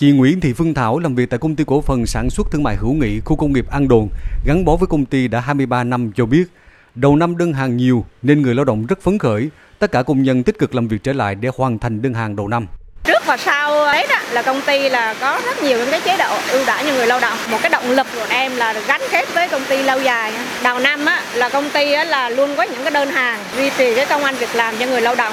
Chị Nguyễn Thị Phương Thảo làm việc tại công ty cổ phần sản xuất thương mại hữu nghị khu công nghiệp An Đồn, gắn bó với công ty đã 23 năm cho biết, đầu năm đơn hàng nhiều nên người lao động rất phấn khởi. Tất cả công nhân tích cực làm việc trở lại để hoàn thành đơn hàng đầu năm. Trước và sau Tết là công ty là có rất nhiều những cái chế độ ưu đãi cho người lao động. Một cái động lực của em là gắn kết với công ty lâu dài. Đầu năm á, là công ty á, là luôn có những cái đơn hàng duy trì cái công an việc làm cho người lao động.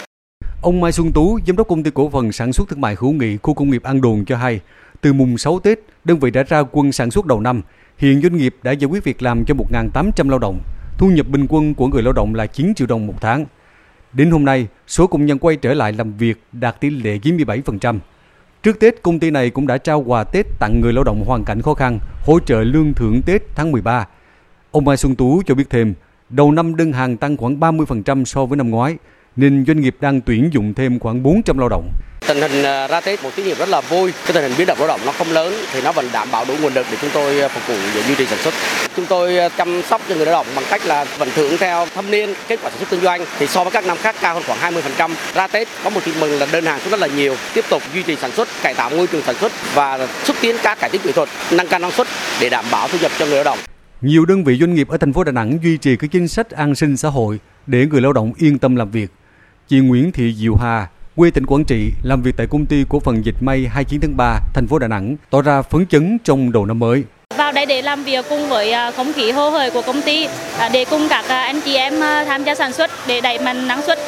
Ông Mai Xuân Tú, giám đốc công ty cổ phần sản xuất thương mại hữu nghị khu công nghiệp An Đồn cho hay, từ mùng 6 Tết, đơn vị đã ra quân sản xuất đầu năm. Hiện doanh nghiệp đã giải quyết việc làm cho 1.800 lao động. Thu nhập bình quân của người lao động là 9 triệu đồng một tháng. Đến hôm nay, số công nhân quay trở lại làm việc đạt tỷ lệ 97%. Trước Tết, công ty này cũng đã trao quà Tết tặng người lao động hoàn cảnh khó khăn, hỗ trợ lương thưởng Tết tháng 13. Ông Mai Xuân Tú cho biết thêm, đầu năm đơn hàng tăng khoảng 30% so với năm ngoái, nên doanh nghiệp đang tuyển dụng thêm khoảng 400 lao động. Tình hình à, ra Tết một tín hiệu rất là vui. Cái tình hình biến động lao động nó không lớn thì nó vẫn đảm bảo đủ nguồn lực để chúng tôi à, phục vụ để duy trì sản xuất. Chúng tôi à, chăm sóc cho người lao động bằng cách là vẫn thưởng theo thâm niên kết quả sản xuất kinh doanh thì so với các năm khác cao hơn khoảng 20%. Ra Tết có một tin mừng là đơn hàng cũng rất là nhiều, tiếp tục duy trì sản xuất, cải tạo môi trường sản xuất và xúc tiến các cải tiến kỹ thuật, nâng cao năng suất để đảm bảo thu nhập cho người lao động. Nhiều đơn vị doanh nghiệp ở thành phố Đà Nẵng duy trì các chính sách an sinh xã hội để người lao động yên tâm làm việc. Chị Nguyễn Thị Diệu Hà, quê tỉnh Quảng Trị, làm việc tại công ty cổ phần dịch may 29 tháng 3, thành phố Đà Nẵng, tỏ ra phấn chấn trong đầu năm mới. Vào đây để làm việc cùng với à, không khí hô hởi của công ty, à, để cùng các à, anh chị em tham gia sản xuất để đẩy mạnh năng suất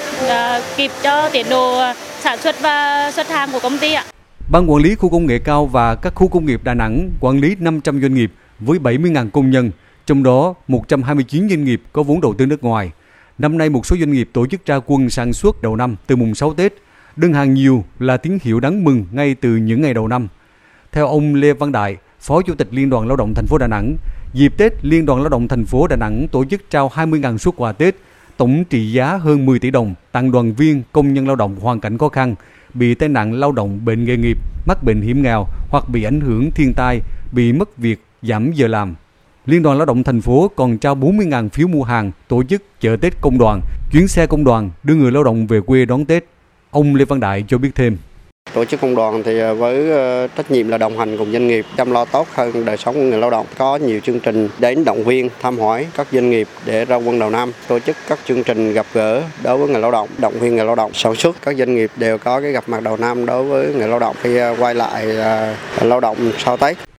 kịp cho tiến độ sản xuất và xuất hàng của công ty ạ. Ban quản lý khu công nghệ cao và các khu công nghiệp Đà Nẵng quản lý 500 doanh nghiệp với 70.000 công nhân, trong đó 129 doanh nghiệp có vốn đầu tư nước ngoài. Năm nay một số doanh nghiệp tổ chức ra quân sản xuất đầu năm từ mùng 6 Tết. Đơn hàng nhiều là tín hiệu đáng mừng ngay từ những ngày đầu năm. Theo ông Lê Văn Đại, Phó Chủ tịch Liên đoàn Lao động thành phố Đà Nẵng, dịp Tết Liên đoàn Lao động thành phố Đà Nẵng tổ chức trao 20.000 suất quà Tết, tổng trị giá hơn 10 tỷ đồng tặng đoàn viên công nhân lao động hoàn cảnh khó khăn, bị tai nạn lao động bệnh nghề nghiệp, mắc bệnh hiểm nghèo hoặc bị ảnh hưởng thiên tai, bị mất việc, giảm giờ làm. Liên đoàn Lao động thành phố còn trao 40.000 phiếu mua hàng, tổ chức chợ Tết công đoàn, chuyến xe công đoàn đưa người lao động về quê đón Tết. Ông Lê Văn Đại cho biết thêm. Tổ chức công đoàn thì ờ, với ờ, trách nhiệm là đồng hành cùng doanh nghiệp chăm lo tốt hơn đời sống của người lao động. Có nhiều chương trình đến động viên, thăm hỏi các doanh nghiệp để ra quân đầu năm, tổ chức các chương trình gặp gỡ đối với người lao động, động viên người lao động sản xuất. Các doanh nghiệp đều có cái gặp mặt đầu năm đối với người lao động khi ờ, quay lại lao động sau Tết.